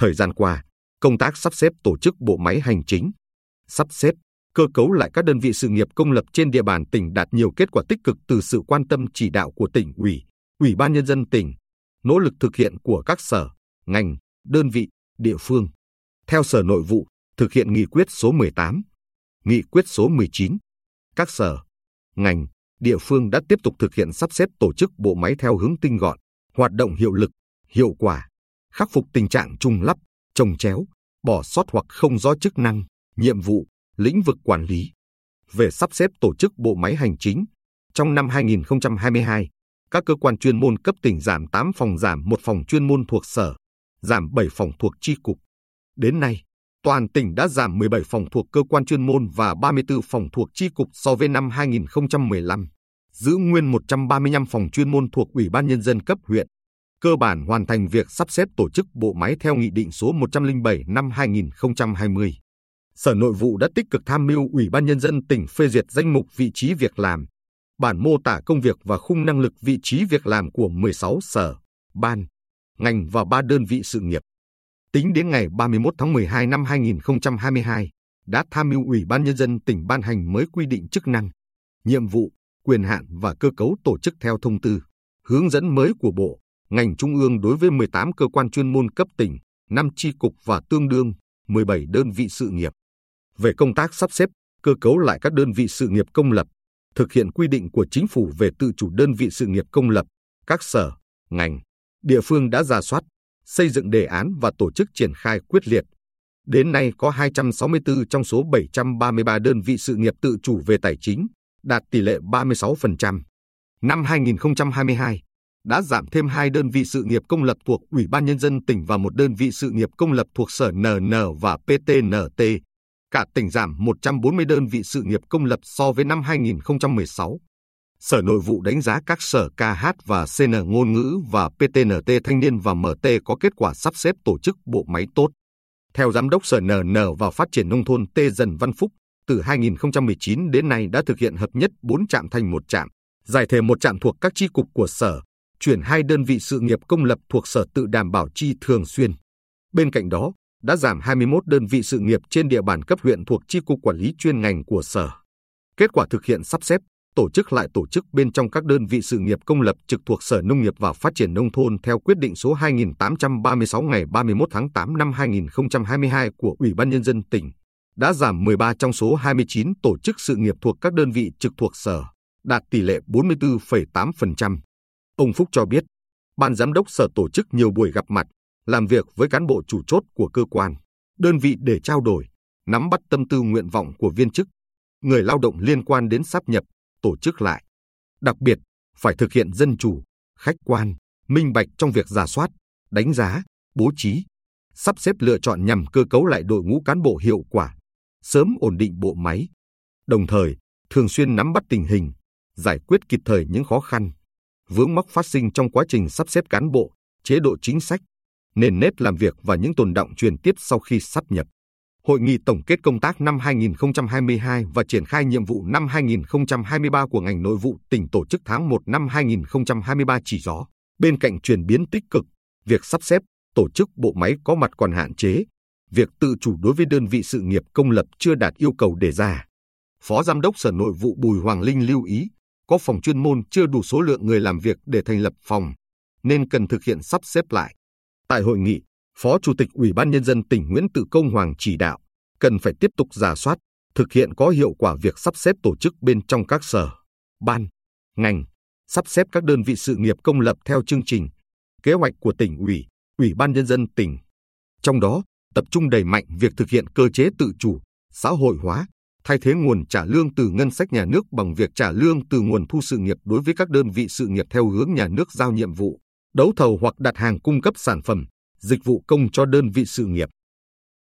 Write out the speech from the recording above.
Thời gian qua, công tác sắp xếp tổ chức bộ máy hành chính, sắp xếp, cơ cấu lại các đơn vị sự nghiệp công lập trên địa bàn tỉnh đạt nhiều kết quả tích cực từ sự quan tâm chỉ đạo của tỉnh ủy, ủy ban nhân dân tỉnh, nỗ lực thực hiện của các sở, ngành, đơn vị, địa phương. Theo Sở Nội vụ, thực hiện nghị quyết số 18, nghị quyết số 19, các sở, ngành, địa phương đã tiếp tục thực hiện sắp xếp tổ chức bộ máy theo hướng tinh gọn, hoạt động hiệu lực, hiệu quả, khắc phục tình trạng trùng lắp, trồng chéo, bỏ sót hoặc không rõ chức năng, nhiệm vụ, lĩnh vực quản lý. Về sắp xếp tổ chức bộ máy hành chính, trong năm 2022, các cơ quan chuyên môn cấp tỉnh giảm 8 phòng giảm một phòng chuyên môn thuộc sở, giảm 7 phòng thuộc chi cục. Đến nay, toàn tỉnh đã giảm 17 phòng thuộc cơ quan chuyên môn và 34 phòng thuộc chi cục so với năm 2015, giữ nguyên 135 phòng chuyên môn thuộc Ủy ban Nhân dân cấp huyện. Cơ bản hoàn thành việc sắp xếp tổ chức bộ máy theo Nghị định số 107 năm 2020. Sở Nội vụ đã tích cực tham mưu Ủy ban Nhân dân tỉnh phê duyệt danh mục vị trí việc làm, bản mô tả công việc và khung năng lực vị trí việc làm của 16 sở, ban, ngành và 3 đơn vị sự nghiệp. Tính đến ngày 31 tháng 12 năm 2022, đã tham mưu Ủy ban Nhân dân tỉnh ban hành mới quy định chức năng, nhiệm vụ, quyền hạn và cơ cấu tổ chức theo thông tư, hướng dẫn mới của Bộ, ngành Trung ương đối với 18 cơ quan chuyên môn cấp tỉnh, 5 chi cục và tương đương 17 đơn vị sự nghiệp. Về công tác sắp xếp, cơ cấu lại các đơn vị sự nghiệp công lập, thực hiện quy định của chính phủ về tự chủ đơn vị sự nghiệp công lập, các sở, ngành, địa phương đã ra soát, xây dựng đề án và tổ chức triển khai quyết liệt. Đến nay có 264 trong số 733 đơn vị sự nghiệp tự chủ về tài chính, đạt tỷ lệ 36%. Năm 2022, đã giảm thêm hai đơn vị sự nghiệp công lập thuộc Ủy ban Nhân dân tỉnh và một đơn vị sự nghiệp công lập thuộc Sở NN và PTNT. Cả tỉnh giảm 140 đơn vị sự nghiệp công lập so với năm 2016. Sở Nội vụ đánh giá các sở KH và CN ngôn ngữ và PTNT thanh niên và MT có kết quả sắp xếp tổ chức bộ máy tốt. Theo Giám đốc Sở NN và Phát triển Nông thôn T. Dần Văn Phúc, từ 2019 đến nay đã thực hiện hợp nhất 4 trạm thành một trạm, giải thể một trạm thuộc các chi cục của sở, chuyển hai đơn vị sự nghiệp công lập thuộc sở tự đảm bảo chi thường xuyên. Bên cạnh đó, đã giảm 21 đơn vị sự nghiệp trên địa bàn cấp huyện thuộc chi cục quản lý chuyên ngành của sở. Kết quả thực hiện sắp xếp, tổ chức lại tổ chức bên trong các đơn vị sự nghiệp công lập trực thuộc Sở Nông nghiệp và Phát triển Nông thôn theo quyết định số 2836 ngày 31 tháng 8 năm 2022 của Ủy ban Nhân dân tỉnh, đã giảm 13 trong số 29 tổ chức sự nghiệp thuộc các đơn vị trực thuộc Sở, đạt tỷ lệ 44,8%. Ông Phúc cho biết, Ban Giám đốc Sở tổ chức nhiều buổi gặp mặt, làm việc với cán bộ chủ chốt của cơ quan, đơn vị để trao đổi, nắm bắt tâm tư nguyện vọng của viên chức, người lao động liên quan đến sáp nhập, tổ chức lại. Đặc biệt, phải thực hiện dân chủ, khách quan, minh bạch trong việc giả soát, đánh giá, bố trí, sắp xếp lựa chọn nhằm cơ cấu lại đội ngũ cán bộ hiệu quả, sớm ổn định bộ máy. Đồng thời, thường xuyên nắm bắt tình hình, giải quyết kịp thời những khó khăn, vướng mắc phát sinh trong quá trình sắp xếp cán bộ, chế độ chính sách, nền nếp làm việc và những tồn động truyền tiếp sau khi sắp nhập. Hội nghị tổng kết công tác năm 2022 và triển khai nhiệm vụ năm 2023 của ngành nội vụ tỉnh tổ chức tháng 1 năm 2023 chỉ rõ, bên cạnh chuyển biến tích cực, việc sắp xếp, tổ chức bộ máy có mặt còn hạn chế, việc tự chủ đối với đơn vị sự nghiệp công lập chưa đạt yêu cầu đề ra. Phó Giám đốc Sở Nội vụ Bùi Hoàng Linh lưu ý, có phòng chuyên môn chưa đủ số lượng người làm việc để thành lập phòng, nên cần thực hiện sắp xếp lại. Tại hội nghị, Phó Chủ tịch Ủy ban Nhân dân tỉnh Nguyễn Tự Công Hoàng chỉ đạo, cần phải tiếp tục giả soát, thực hiện có hiệu quả việc sắp xếp tổ chức bên trong các sở, ban, ngành, sắp xếp các đơn vị sự nghiệp công lập theo chương trình, kế hoạch của tỉnh ủy, Ủy ban Nhân dân tỉnh. Trong đó, tập trung đẩy mạnh việc thực hiện cơ chế tự chủ, xã hội hóa, thay thế nguồn trả lương từ ngân sách nhà nước bằng việc trả lương từ nguồn thu sự nghiệp đối với các đơn vị sự nghiệp theo hướng nhà nước giao nhiệm vụ, đấu thầu hoặc đặt hàng cung cấp sản phẩm, dịch vụ công cho đơn vị sự nghiệp.